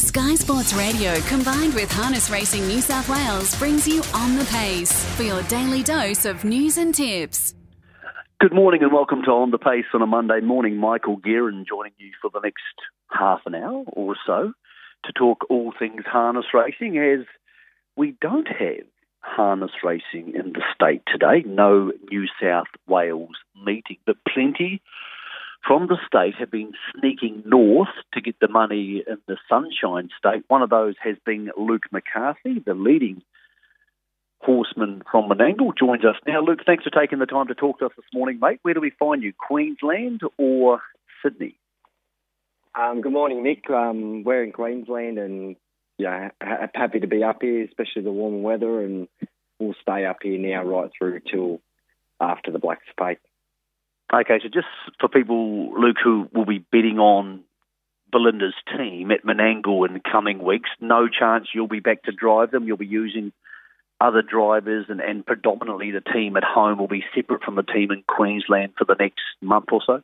Sky Sports Radio combined with Harness Racing New South Wales brings you on the pace for your daily dose of news and tips. Good morning and welcome to On the Pace on a Monday morning. Michael Gearin joining you for the next half an hour or so to talk all things harness racing as we don't have harness racing in the state today. No New South Wales meeting, but plenty from the state have been sneaking north to get the money in the Sunshine State. One of those has been Luke McCarthy, the leading horseman from Menangle, joins us now. Luke, thanks for taking the time to talk to us this morning, mate. Where do we find you, Queensland or Sydney? Um, good morning, Mick. Um, we're in Queensland and yeah, happy to be up here, especially the warm weather, and we'll stay up here now right through till after the Black Spate. Okay, so just for people, Luke, who will be betting on Belinda's team at Menangle in the coming weeks, no chance you'll be back to drive them. You'll be using other drivers, and, and predominantly the team at home will be separate from the team in Queensland for the next month or so.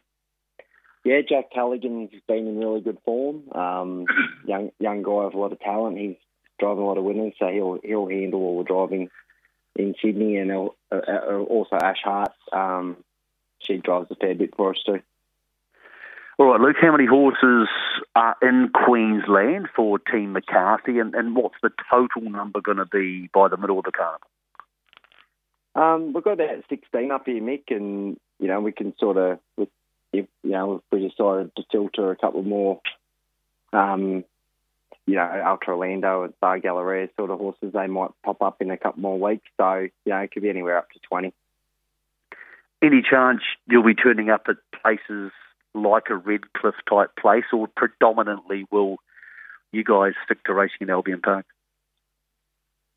Yeah, Jack Callaghan's been in really good form. Um, young young guy with a lot of talent. He's driving a lot of winners, so he'll he'll handle all the driving in Sydney, and uh, uh, also Ash Hart. Um, she drives a fair bit for us too. All right, Luke, how many horses are in Queensland for Team McCarthy, and, and what's the total number going to be by the middle of the carnival? Um, we've got about 16 up here, Mick, and, you know, we can sort of, if, you know, if we decided to filter a couple more, um, you know, Ultra Orlando and Bar Galleria sort of horses, they might pop up in a couple more weeks. So, you know, it could be anywhere up to 20 any chance you'll be turning up at places like a Redcliffe type place, or predominantly will you guys stick to racing in Albion Park?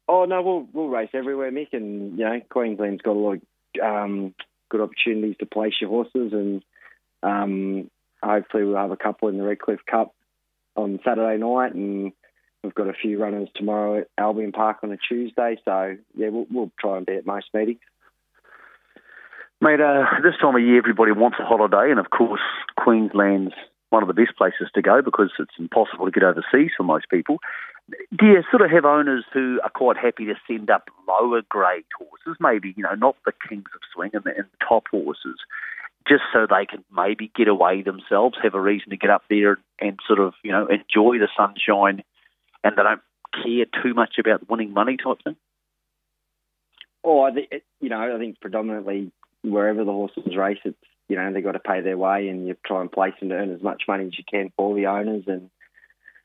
Oh no, we'll we'll race everywhere, Mick, and you know Queensland's got a lot of um, good opportunities to place your horses, and um, hopefully we'll have a couple in the Redcliffe Cup on Saturday night, and we've got a few runners tomorrow at Albion Park on a Tuesday. So yeah, we'll, we'll try and be at most meetings. Mate, uh, this time of year everybody wants a holiday, and of course Queensland's one of the best places to go because it's impossible to get overseas for most people. Do you sort of have owners who are quite happy to send up lower grade horses, maybe you know not the kings of swing and the, and the top horses, just so they can maybe get away themselves, have a reason to get up there and sort of you know enjoy the sunshine, and they don't care too much about winning money type thing? Oh, I think you know I think predominantly wherever the horses race, it's you know they've got to pay their way, and you try and place them to earn as much money as you can for the owners. And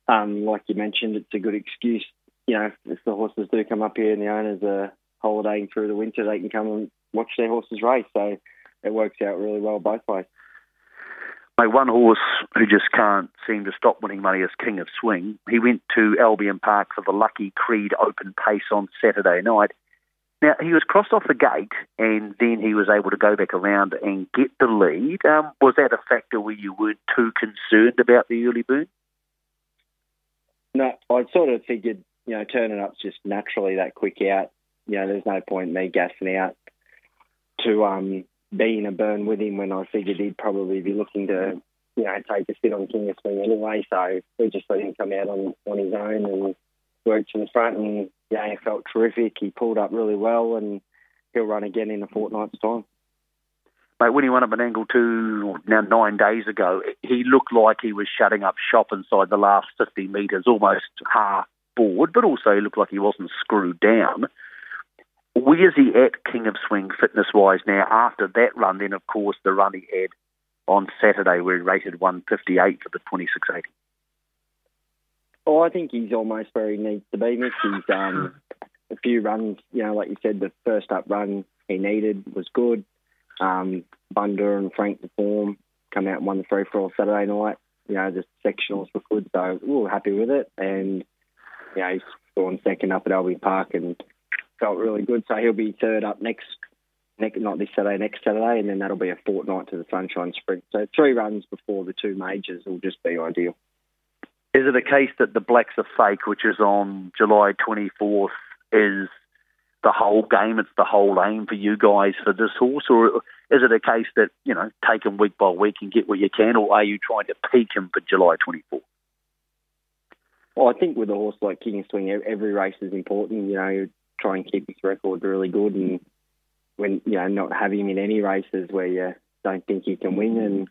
um, like you mentioned, it's a good excuse. You know, if the horses do come up here and the owners are holidaying through the winter, they can come and watch their horses race. So it works out really well both ways. Mate, one horse who just can't seem to stop winning money is King of Swing. He went to Albion Park for the Lucky Creed Open Pace on Saturday night. Now, he was crossed off the gate and then he was able to go back around and get the lead. Um, was that a factor where you weren't too concerned about the early burn? No, I sort of figured, you know, turning up's just naturally that quick out. You know, there's no point in me gassing out to um, be in a burn with him when I figured he'd probably be looking to, you know, take a sit on King of Swing anyway. So we just let him come out on, on his own and worked in the front and yeah, he felt terrific. He pulled up really well, and he'll run again in a fortnight's time. Mate, when he won up Menangle two now nine days ago, he looked like he was shutting up shop inside the last 50 metres, almost half board, but also he looked like he wasn't screwed down. Where's he at King of Swing fitness wise now after that run? Then, of course, the run he had on Saturday where he rated 158 for the 2680. Oh, I think he's almost where he needs to be, Mick. He's um, a few runs, you know, like you said, the first up run he needed was good. Um, Bunder and Frank the form come out and won the free for all Saturday night. You know, the sectionals were good, so we were happy with it. And, you know, he's gone second up at Albion Park and felt really good. So he'll be third up next, next not this Saturday, next Saturday, and then that'll be a fortnight to the Sunshine Sprint. So three runs before the two majors will just be ideal. Is it a case that the Blacks A Fake, which is on July 24th, is the whole game? It's the whole aim for you guys for this horse, or is it a case that you know take him week by week and get what you can, or are you trying to peak him for July 24th? Well, I think with a horse like King Swing, every race is important. You know, try and keep his record really good, and when you know not have him in any races where you don't think he can win. And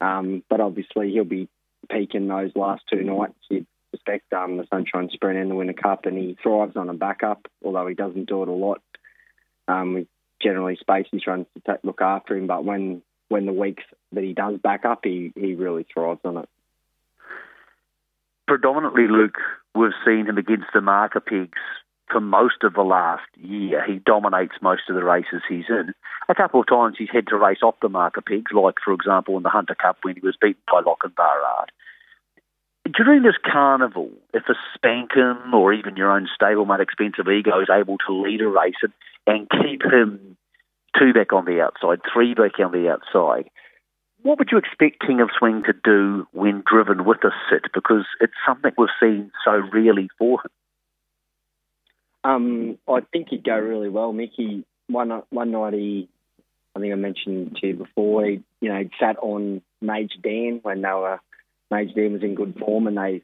um, but obviously he'll be peaking those last two nights. You'd expect um, the Sunshine Sprint and the Winter Cup, and he thrives on a backup, although he doesn't do it a lot. Um, we generally space his runs to take, look after him, but when when the weeks that he does back up, he, he really thrives on it. Predominantly, Luke, we've seen him against the marker pegs for most of the last year. He dominates most of the races he's in. A couple of times he's had to race off the marker pegs, like, for example, in the Hunter Cup when he was beaten by Lochinvar During this carnival, if a Spankem or even your own stablemate expensive ego is able to lead a race and, and keep him two back on the outside, three back on the outside, what would you expect King of Swing to do when driven with a sit? Because it's something we've seen so rarely for him. Um, I think he'd go really well, Mickey. One one night he, I think I mentioned to you before, he you know sat on Mage Dan when they were Mage Dan was in good form, and they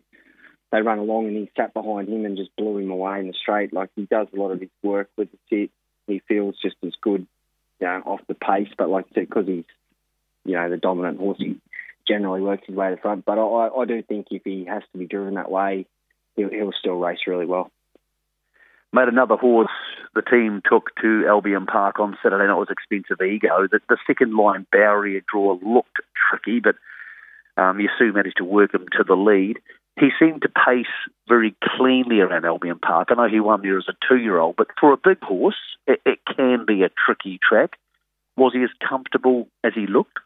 they run along, and he sat behind him and just blew him away in the straight. Like he does a lot of his work with the sit. He feels just as good, you know, off the pace. But like I said, because he's you know the dominant horse, he generally works his way to the front. But I, I do think if he has to be driven that way, he'll, he'll still race really well. Made another horse the team took to Albion Park on Saturday night was Expensive Ego. The, the second line barrier draw looked tricky, but um, Yasu managed to work him to the lead. He seemed to pace very cleanly around Albion Park. I know he won there as a two-year-old, but for a big horse, it, it can be a tricky track. Was he as comfortable as he looked?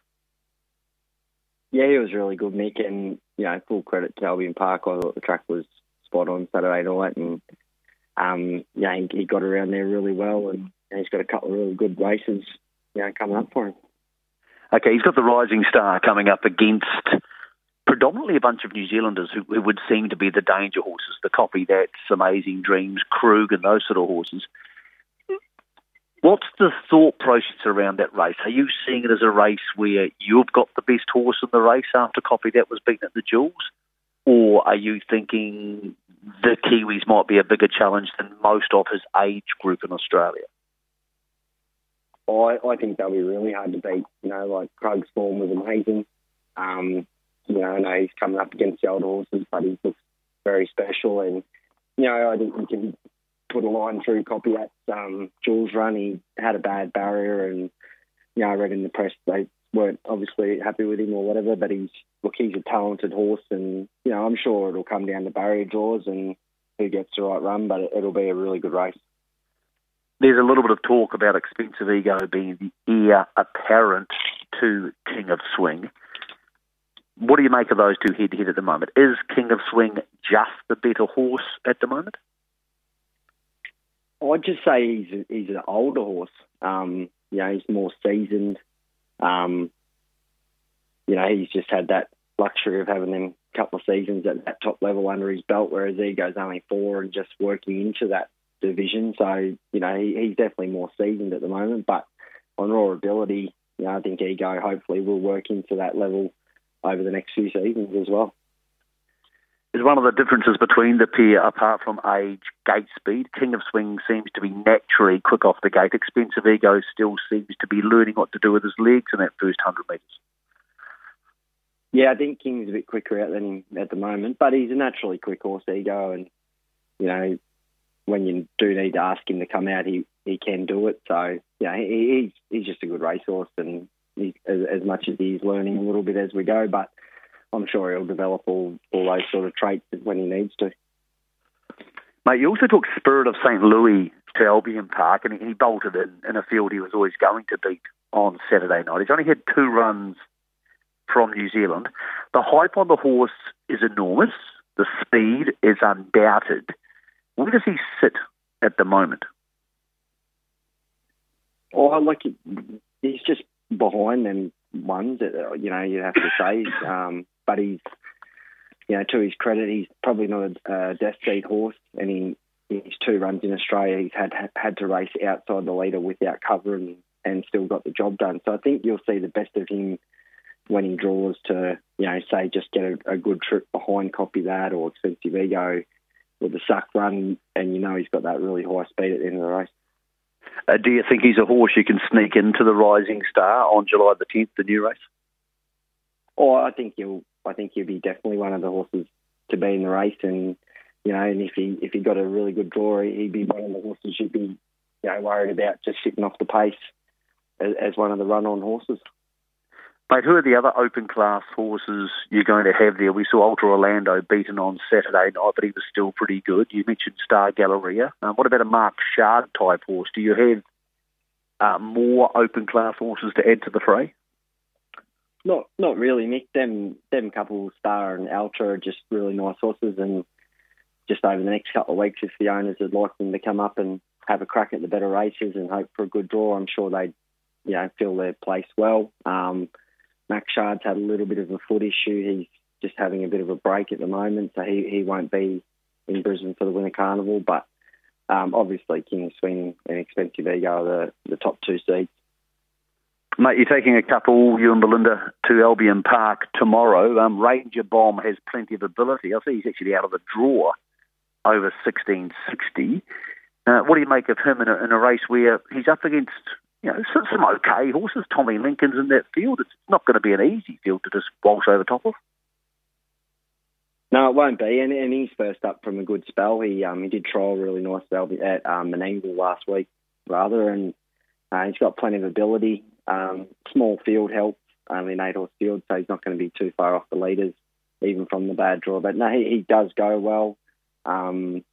Yeah, he was really good, Mick, and you know, full credit to Albion Park. I thought the track was spot on Saturday night, and um, yeah, he, he, got around there really well, and, and he's got a couple of really good races, you know, coming up for him. Okay, he's got the Rising Star coming up against predominantly a bunch of New Zealanders who, who would seem to be the danger horses, the copy that's Amazing Dreams, Krug, and those sort of horses. What's the thought process around that race? Are you seeing it as a race where you've got the best horse in the race after copy that was beaten at the Jewels? Or are you thinking the Kiwis might be a bigger challenge than most of his age group in Australia? I, I think they'll be really hard to beat. You know, like Krug's form was amazing. Um, you know, I know he's coming up against the older horses, but he looks very special. And, you know, I think you can put a line through copy at um, Jewels' run. He had a bad barrier, and, you know, I read in the press they weren't obviously happy with him or whatever, but he's look, he's a talented horse, and you know I'm sure it'll come down to barrier draws and who gets the right run, but it'll be a really good race. There's a little bit of talk about expensive ego being the heir apparent to King of Swing. What do you make of those two head to head at the moment? Is King of Swing just the better horse at the moment? I'd just say he's he's an older horse. Um, you know, he's more seasoned. Um, you know, he's just had that luxury of having them couple of seasons at that top level under his belt, whereas Ego's only four and just working into that division. So, you know, he, he's definitely more seasoned at the moment. But on raw ability, you know, I think Ego hopefully will work into that level over the next few seasons as well. Is one of the differences between the pair, apart from age, gate speed? King of Swing seems to be naturally quick off the gate. Expensive Ego still seems to be learning what to do with his legs in that first 100 metres. Yeah, I think King's a bit quicker out than him at the moment, but he's a naturally quick horse ego, and you know when you do need to ask him to come out, he he can do it. So yeah, he, he's he's just a good racehorse, and as, as much as he's learning a little bit as we go, but I'm sure he'll develop all all those sort of traits when he needs to. Mate, you also took Spirit of St. Louis to Albion Park, and he bolted in in a field he was always going to beat on Saturday night. He's only had two runs from New Zealand. The hype on the horse is enormous. The speed is undoubted. Where does he sit at the moment? Oh, like he's just behind them ones. That, you know, you have to say. Um, but he's, you know, to his credit, he's probably not a, a death seat horse, and he his two runs in Australia, he's had had to race outside the leader without cover and, and still got the job done. So I think you'll see the best of him when he draws to, you know, say just get a, a good trip behind, copy that, or expensive ego with the suck run, and you know he's got that really high speed at the end of the race. Uh, do you think he's a horse you can sneak into the Rising Star on July the 10th, the new race? Oh, I think he'll. I think he'll be definitely one of the horses to be in the race, and you know, and if he if he got a really good draw, he'd be one of the horses you'd be, you know, worried about just sitting off the pace as, as one of the run-on horses. Mate, who are the other open class horses you're going to have there? We saw Ultra Orlando beaten on Saturday night, but he was still pretty good. You mentioned Star Galleria. Um, what about a Mark Shard type horse? Do you have uh, more open class horses to add to the fray? Not, not really, Mick. Them, them couple Star and Ultra are just really nice horses, and just over the next couple of weeks, if the owners would like them to come up and have a crack at the better races and hope for a good draw, I'm sure they'd, you know, fill their place well. Um, Max Shard's had a little bit of a foot issue. He's just having a bit of a break at the moment, so he, he won't be in Brisbane for the Winter Carnival. But um, obviously, King Swing and Expensive Ego are the, the top two seeds. Mate, you're taking a couple, you and Belinda, to Albion Park tomorrow. Um, Ranger Bomb has plenty of ability. I see he's actually out of the draw over 1660. Uh, what do you make of him in a, in a race where he's up against you know, some, some okay horses. Tommy Lincoln's in that field. It's not going to be an easy field to just waltz over top of. No, it won't be. And, and he's first up from a good spell. He um, he did trial really nice at um, Menangle last week, rather, and uh, he's got plenty of ability. Um, small field help, only an eight horse field, so he's not going to be too far off the leaders, even from the bad draw. But no, he, he does go well. Um,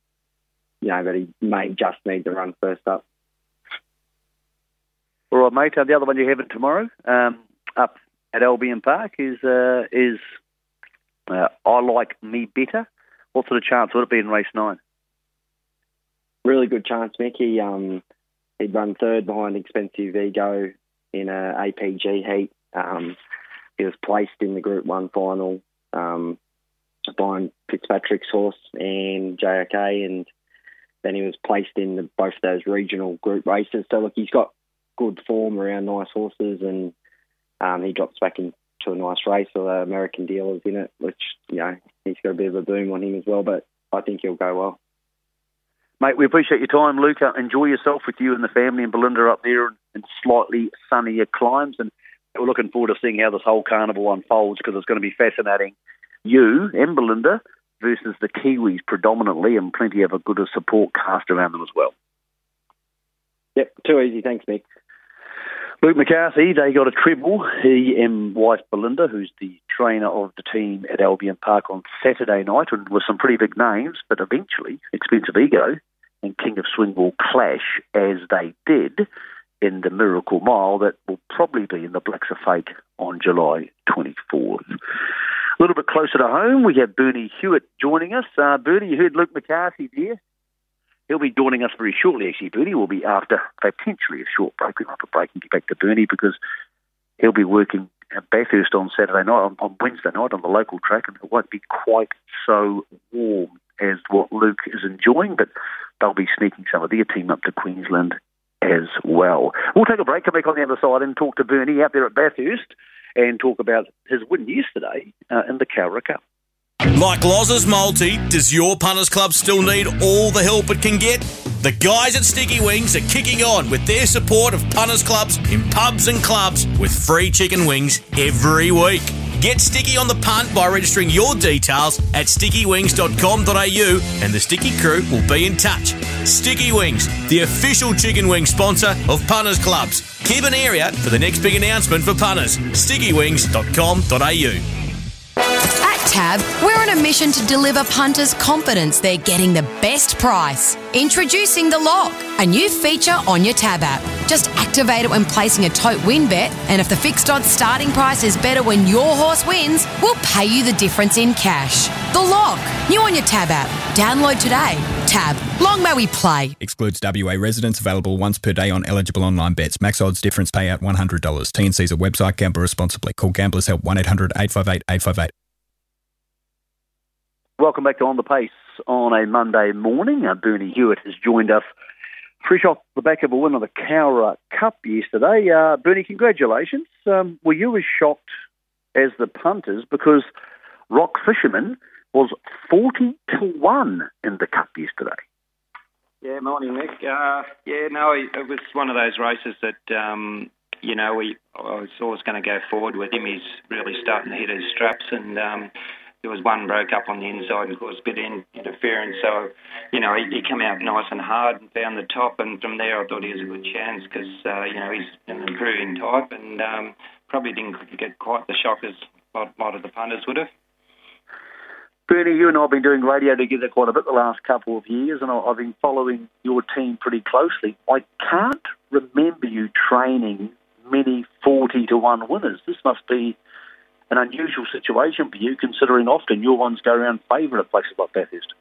you know, but he may just need to run first up. All right, mate. Uh, the other one you have it tomorrow um, up at Albion Park is uh, is uh, I like me better. What sort of chance would it be in race nine? Really good chance, Mick. He um, he'd run third behind Expensive Ego in a APG heat. Um, he was placed in the Group One final um, behind Fitzpatrick's horse and JOK, and then he was placed in the, both those regional group races. So look, he's got good form around nice horses, and um, he drops back into a nice race with uh, American dealers in it, which you know he's got a bit of a boom on him as well. But I think he'll go well. Mate, we appreciate your time, Luca. Enjoy yourself with you and the family and Belinda up there in slightly sunnier climes. And we're looking forward to seeing how this whole carnival unfolds because it's going to be fascinating. You and Belinda versus the Kiwis predominantly, and plenty of a good support cast around them as well. Yep, too easy. Thanks, Mick. Luke McCarthy, they got a treble. He and wife Belinda, who's the trainer of the team at Albion Park on Saturday night, and with some pretty big names, but eventually Expensive Ego and King of Swing will clash as they did in the Miracle Mile that will probably be in the Blacks A Fake on July 24th. A little bit closer to home, we have Bernie Hewitt joining us. Uh, Bernie, you heard Luke McCarthy there He'll be joining us very shortly, actually, Bernie. will be after potentially a short break. We'll have a break and get back to Bernie because he'll be working at Bathurst on Saturday night, on, on Wednesday night on the local track, and it won't be quite so warm as what Luke is enjoying, but they'll be sneaking some of their team up to Queensland as well. We'll take a break, come back on the other side and talk to Bernie out there at Bathurst and talk about his win yesterday uh, in the Cowra Cup. Like Loz's Multi, does your punters club still need all the help it can get? The guys at Sticky Wings are kicking on with their support of punters clubs in pubs and clubs with free chicken wings every week. Get sticky on the punt by registering your details at stickywings.com.au and the Sticky crew will be in touch. Sticky Wings, the official chicken wing sponsor of punters clubs. Keep an ear out for the next big announcement for punters. stickywings.com.au. Tab, we're on a mission to deliver punters confidence they're getting the best price. Introducing The Lock, a new feature on your Tab app. Just activate it when placing a tote win bet, and if the fixed odds starting price is better when your horse wins, we'll pay you the difference in cash. The Lock, new on your Tab app. Download today. Tab, long may we play. Excludes WA residents, available once per day on eligible online bets. Max odds difference payout $100. TNC's a website, gamble responsibly. Call Gamblers Help 1 800 858 858. Welcome back to On the Pace on a Monday morning. Uh, Bernie Hewitt has joined us fresh off the back of a win of the Cowra Cup yesterday. Uh, Bernie, congratulations. Um, were you as shocked as the punters because Rock Fisherman was 40 to 1 in the Cup yesterday. Yeah, morning, Mick. Uh, yeah, no, it was one of those races that, um, you know, we I was always going to go forward with him. He's really starting to hit his straps, and um, there was one broke up on the inside and caused a bit of interference. So, you know, he, he came out nice and hard and found the top, and from there I thought he was a good chance because, uh, you know, he's an improving type and um, probably didn't get quite the shock as a lot, of the punters would have. Bernie, you and I have been doing radio together quite a bit the last couple of years, and I've been following your team pretty closely. I can't remember you training many 40 to 1 winners. This must be an unusual situation for you, considering often your ones go around favourite at places like Bathurst.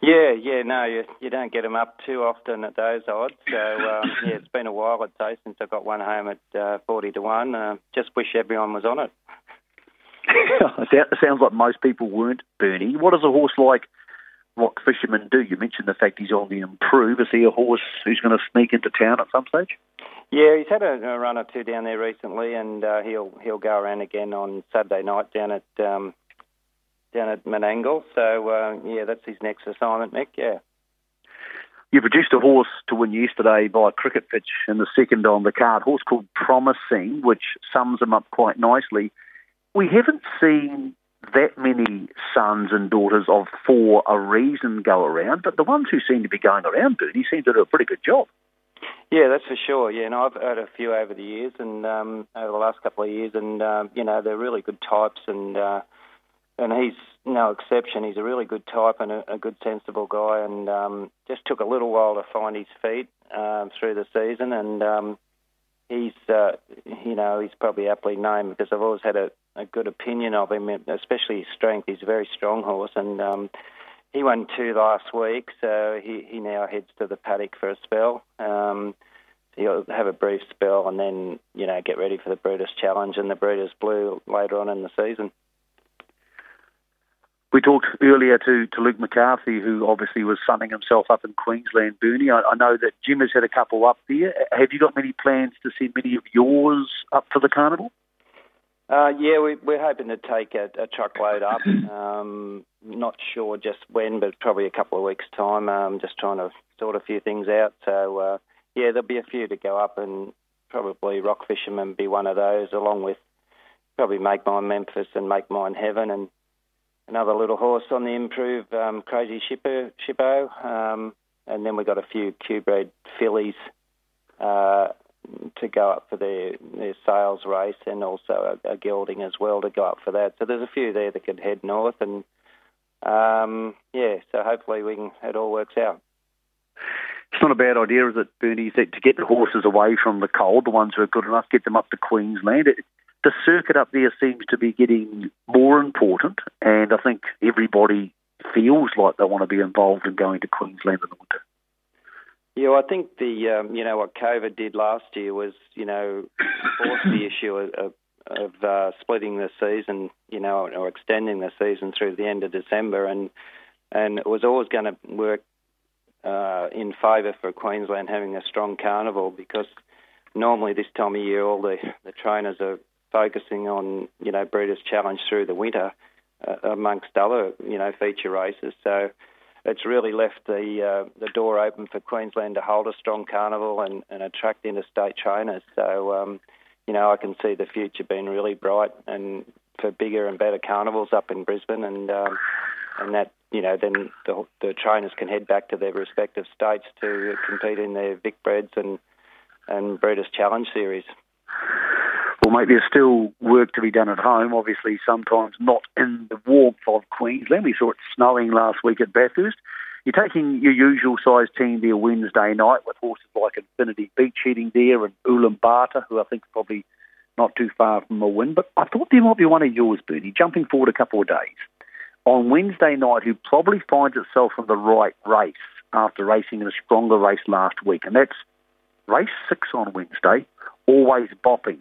Yeah, yeah, no, you, you don't get them up too often at those odds. So, um, yeah, it's been a while, I'd say, since I got one home at uh, 40 to 1. Uh, just wish everyone was on it. it sounds like most people weren't, Bernie. What does a horse like Rock Fisherman do? You mentioned the fact he's on the improve. Is he a horse who's going to sneak into town at some stage? Yeah, he's had a, a run or two down there recently, and uh, he'll he'll go around again on Saturday night down at um, down at Menangle. So uh, yeah, that's his next assignment, Mick. Yeah. You produced a horse to win yesterday by a cricket pitch in the second on the card. Horse called Promising, which sums him up quite nicely. We haven't seen that many sons and daughters of For a Reason go around, but the ones who seem to be going around, Bernie, seem to do a pretty good job. Yeah, that's for sure. Yeah, and I've had a few over the years, and um, over the last couple of years, and um, you know they're really good types, and uh, and he's no exception. He's a really good type and a, a good, sensible guy, and um, just took a little while to find his feet um, through the season, and um, he's uh, you know he's probably aptly named because I've always had a, a good opinion of him, especially his strength. He's a very strong horse, and um, he won two last week, so he, he now heads to the paddock for a spell. Um, he'll have a brief spell and then, you know, get ready for the Breeders' Challenge and the Breeders' Blue later on in the season. We talked earlier to, to Luke McCarthy, who obviously was sunning himself up in Queensland, Bernie. I, I know that Jim has had a couple up there. Have you got many plans to send many of yours up for the carnival? Uh, yeah, we, are hoping to take a, a truckload up. Um, not sure just when, but probably a couple of weeks' time. Um, just trying to sort a few things out. So, uh, yeah, there'll be a few to go up, and probably Rock Fisherman be one of those, along with probably Make Mine Memphis and Make Mine Heaven, and another little horse on the improve, um, Crazy Shippo. Shippo um, and then we've got a few Q-bred fillies. Uh, to go up for their their sales race and also a, a, gelding as well to go up for that. So there's a few there that could head north and um, yeah, so hopefully we can it all works out. It's not a bad idea, is it, Bernie, to get the horses away from the cold, the ones who are good enough, get them up to Queensland. It, the circuit up there seems to be getting more important, and I think everybody feels like they want to be involved in going to Queensland in the winter. Yeah, well, I think the um, you know what COVID did last year was you know force the issue of, of uh, splitting the season, you know, or extending the season through the end of December, and and it was always going to work uh, in favour for Queensland having a strong carnival because normally this time of year all the, the trainers are focusing on you know Breeders' Challenge through the winter uh, amongst other you know feature races, so it's really left the uh, the door open for Queensland to hold a strong carnival and, and attract interstate trainers. So, um, you know, I can see the future being really bright and for bigger and better carnivals up in Brisbane, and um, and that you know then the, the trainers can head back to their respective states to compete in their Vic Breds and and Breeders' Challenge series. Well, mate, there's still work to be done at home. Obviously, sometimes not in the warmth of Queensland. We saw it snowing last week at Bathurst. You're taking your usual size team there Wednesday night with horses like Infinity Beach heading there and Ulaanbaatar, who I think is probably not too far from a win. But I thought there might be one of yours, Bernie, jumping forward a couple of days. On Wednesday night, who probably finds itself in the right race after racing in a stronger race last week. And that's race six on Wednesday, always bopping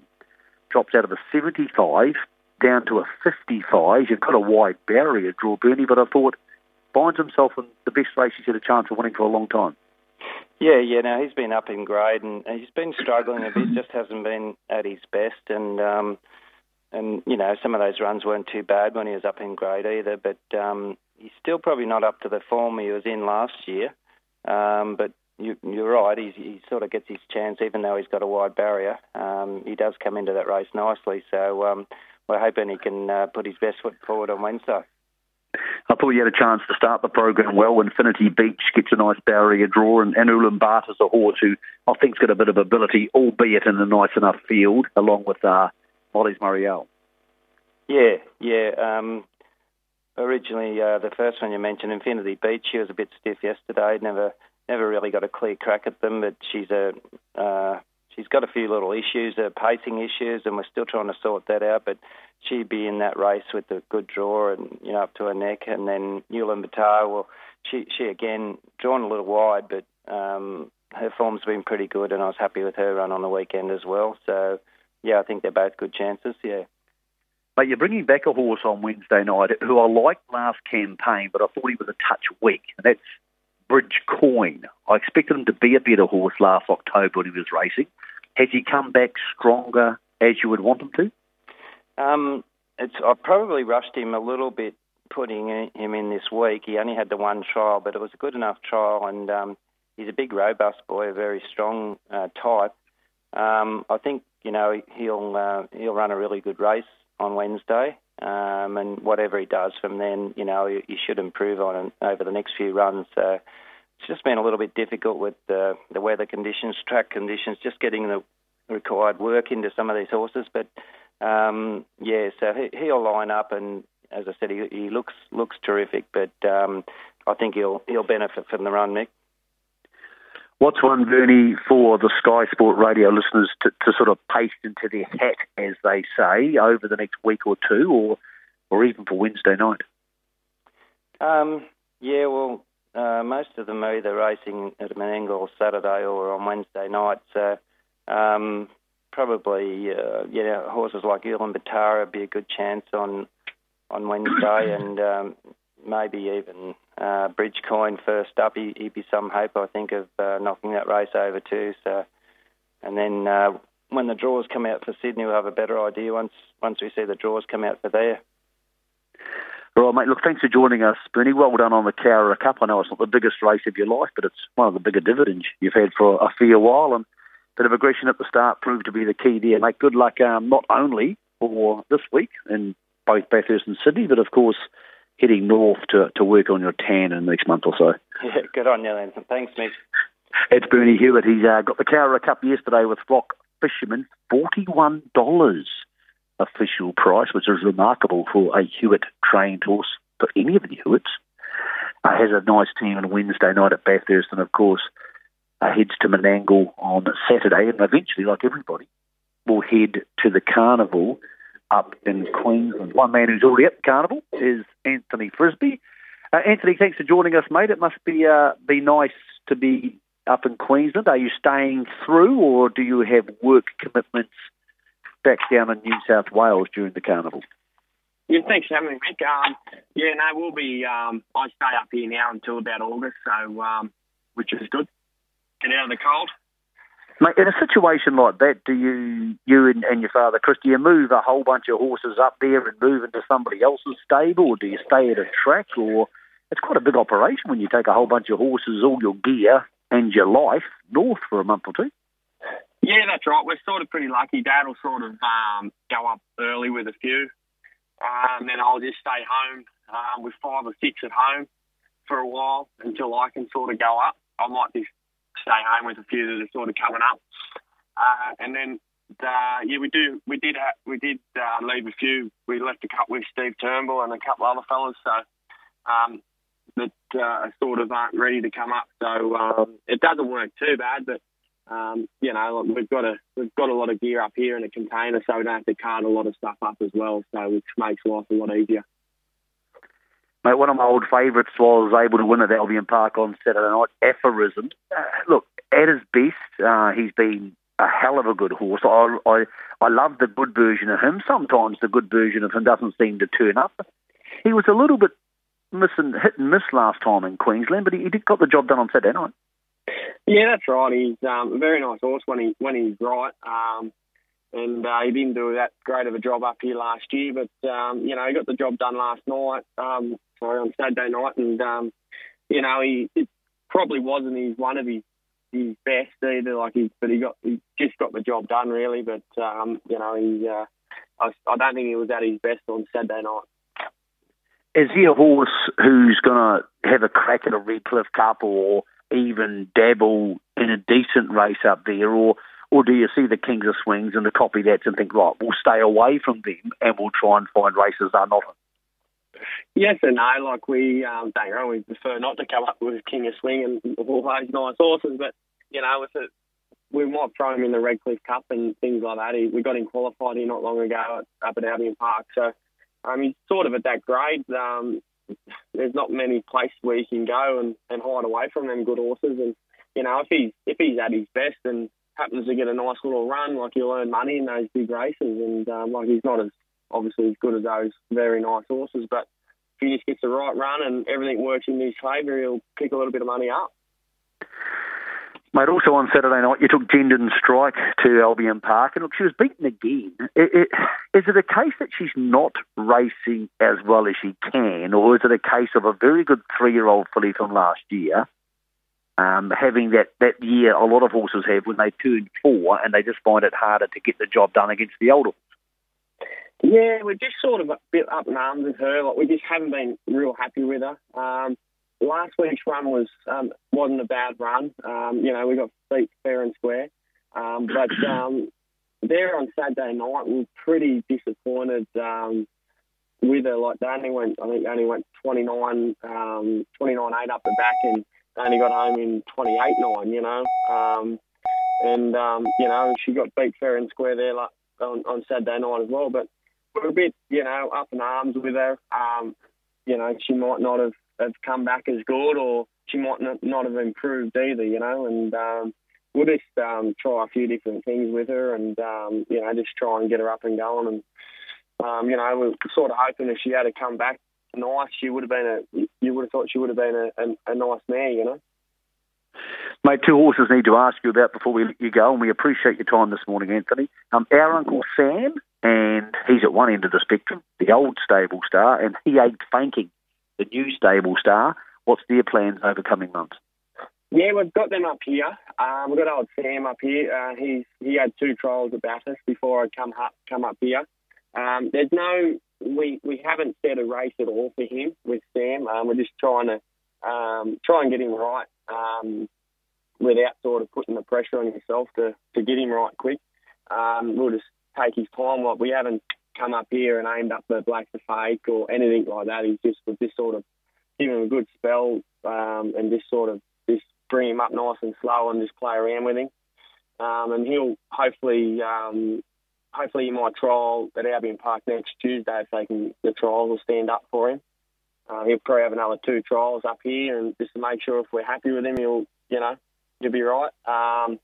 drops out of a 75 down to a 55. You've got a wide barrier draw, Bernie, but I thought finds himself in the best race he's had a chance of winning for a long time. Yeah, yeah. Now he's been up in grade and he's been struggling a bit. Just hasn't been at his best. And um, and you know some of those runs weren't too bad when he was up in grade either, but um, he's still probably not up to the form he was in last year. Um, but you, are right, he's, he sort of gets his chance even though he's got a wide barrier. Um, he does come into that race nicely, so um, we're hoping he can uh, put his best foot forward on Wednesday. I thought you had a chance to start the program well. Infinity Beach gets a nice barrier draw, and, and Ulaanbaatar's a horse who I think's got a bit of ability, albeit in a nice enough field, along with uh, Molly's Marielle. Yeah, yeah. Um, originally, uh, the first one you mentioned, Infinity Beach, she was a bit stiff yesterday. Never, never really got a clear crack at them, but she's a uh, she's got a few little issues, uh, pacing issues, and we're still trying to sort that out. But she'd be in that race with a good draw and you know up to her neck, and then Ulaanbaatar, well, she she again drawn a little wide, but um, her form's been pretty good, and I was happy with her run on the weekend as well. So yeah, I think they're both good chances. Yeah. But you're bringing back a horse on Wednesday night who I liked last campaign, but I thought he was a touch weak, that's Bridge Coin. I expected him to be a better horse last October when he was racing. Has he come back stronger as you would want him to? Um, it's I probably rushed him a little bit putting him in this week. He only had the one trial, but it was a good enough trial, and um, he's a big, robust boy, a very strong uh, type. Um, I think you know he'll uh, he'll run a really good race on Wednesday, um, and whatever he does from then, you know, you, he should improve on it over the next few runs. So it's just been a little bit difficult with the, the weather conditions, track conditions, just getting the required work into some of these horses, but um, yeah, so he, will line up, and as I said, he, he looks looks terrific. But um, I think he'll he'll benefit from the run, Mick. What's one, Bernie, for the Sky Sport radio listeners to, to sort of paste into their hat, as they say, over the next week or two, or or even for Wednesday night? Um, yeah, well, uh, most of them are either racing at Menangle Saturday or on Wednesday night. So um, probably uh, you know horses like Ulaanbaatar would be a good chance on on Wednesday, and um, maybe even uh, Bridge Coin first up. He, would be some hope, I think, of uh, knocking that race over too. So, and then uh, when the draws come out for Sydney, we'll have a better idea once once we see the draws come out for there. Right, mate. Look, thanks for joining us, Bernie. Well done on the Cowra Cup. I know it's not the biggest race of your life, but it's one of the bigger dividends you've had for a fair while. And bit of aggression at the start proved to be the key there. Mate, good luck um, not only for this week in both Bathurst and Sydney, but of course heading north to, to work on your tan in the next month or so. Yeah, good on you, Anthony. Thanks, mate. It's Bernie Hewitt. He's uh, got the Cowra Cup yesterday with Rock Fisherman, $41 official price, which is remarkable for a Hewitt trained horse, for any of the Hewitts. Uh, has a nice team on Wednesday night at Bathurst, and of course, uh, heads to Menangle on Saturday, and eventually, like everybody, will head to the carnival up in Queensland. One man who's already at the carnival is Anthony Frisby. Uh, Anthony, thanks for joining us, mate. It must be uh, be nice to be up in Queensland. Are you staying through, or do you have work commitments back down in New South Wales during the carnival? Yeah, thanks for having me, Mick. Um, yeah, no, we'll be. Um, I stay up here now until about August, so um, which is good get out of the cold. Mate, in a situation like that, do you, you and, and, your father, Chris, do you move a whole bunch of horses up there and move into somebody else's stable, or do you stay at a track? Or it's quite a big operation when you take a whole bunch of horses, all your gear, and your life north for a month or two. Yeah, that's right. We're sort of pretty lucky. Dad will sort of um, go up early with a few, um, then I'll just stay home um, with five or six at home for a while until I can sort of go up. I might be stay home with a few that are sort of coming up. Uh, and then, uh, yeah, we do. We did. Ha- we did uh, leave a few. We left a couple with Steve Turnbull and a couple other fellas. So um, that uh, sort of aren't ready to come up. So um, it doesn't work too bad, but. Um, you know, we've got a we've got a lot of gear up here in a container, so we don't have to cart a lot of stuff up as well. So which makes life a lot easier. Mate, one of my old favourites was able to win at Albion Park on Saturday night, Aphorism. Uh, look, at his best, uh, he's been a hell of a good horse. I, I I love the good version of him. Sometimes the good version of him doesn't seem to turn up. He was a little bit missing, hit and miss last time in Queensland, but he, he did got the job done on Saturday night. Yeah, that's right. He's um, a very nice horse when he when he's right. Um, and uh, he didn't do that great of a job up here last year. But um, you know, he got the job done last night, um, sorry, on Saturday night, and um, you know, he it probably wasn't his one of his his best either. Like he, but he got he just got the job done really. But um, you know, he uh, I, I don't think he was at his best on Saturday night. Is he a horse who's going to have a crack at a Redcliffe Cup or even dabble in a decent race up there, or or do you see the Kings of Swings and the copy that and think, right, we'll stay away from them and we'll try and find races they're not in? Yes and no. Like we, um, don't know, we prefer not to come up with King of Swing and all those nice horses, but you know, with it, we might throw him in the Redcliffe Cup and things like that. He, we got him qualified here not long ago at, up at Albion Park, so um, he's sort of at that grade. Um, there's not many places where you can go and, and hide away from them good horses, and you know, if he's if he's at his best and happens to get a nice little run, like he'll earn money in those big races, and um, like he's not as obviously as good as those very nice horses, but if he just gets the right run and everything works in his favour, he'll pick a little bit of money up. Mate, also on Saturday night, you took Jendon Strike to Albion Park, and look, she was beaten again. It, it, is it a case that she's not racing as well as she can, or is it a case of a very good three-year-old filly from last year um, having that, that year a lot of horses have when they turn four and they just find it harder to get the job done against the older Yeah, we're just sort of a bit up in arms with her. Like we just haven't been real happy with her. Um, last week's run was um, wasn't a bad run. Um, you know, we got beat fair and square, um, but um, there on Saturday night we were pretty disappointed um, with her. Like they only went, I think they only went 29, um, 29 eight up the back, and they only got home in 28 nine. You know, um, and um, you know she got beat fair and square there like, on, on Saturday night as well, but. We're a bit, you know, up in arms with her. Um, you know, she might not have have come back as good, or she might not, not have improved either, you know. And um, we'll just um, try a few different things with her, and um, you know, just try and get her up and going. And um, you know, we're sort of hoping if she had to come back nice, she would have been a. You would have thought she would have been a, a, a nice mare, you know. Mate, two horses need to ask you about before we let you go, and we appreciate your time this morning, Anthony. Um, our Uncle Sam, and he's at one end of the spectrum, the old stable star, and he ate fainting the new stable star. What's their plans over coming months? Yeah, we've got them up here. Um, we've got old Sam up here. Uh, he had two trials at Bathurst before I come up come up here. Um, there's no we we haven't set a race at all for him with Sam. Um, we're just trying to um, try and get him right um, without sort of putting the pressure on himself to to get him right quick. Um, we'll just take his time. Like we haven't come up here and aimed up the Blacks A Fake or anything like that. He's just was just sort of give him a good spell um, and just sort of just bring him up nice and slow and just play around with him. Um, and he'll hopefully um, hopefully he might trial at Albion Park next Tuesday if they can the trials will stand up for him. Uh, he'll probably have another two trials up here and just to make sure if we're happy with him he'll you know he'll be right. Um,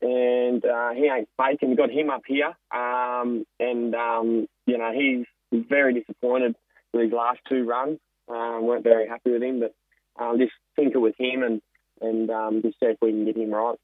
and uh, he ain't faking. We got him up here, um, and um, you know he's very disappointed with his last two runs. Um, weren't very happy with him, but um, just tinker with him and and um, just see if we can get him right.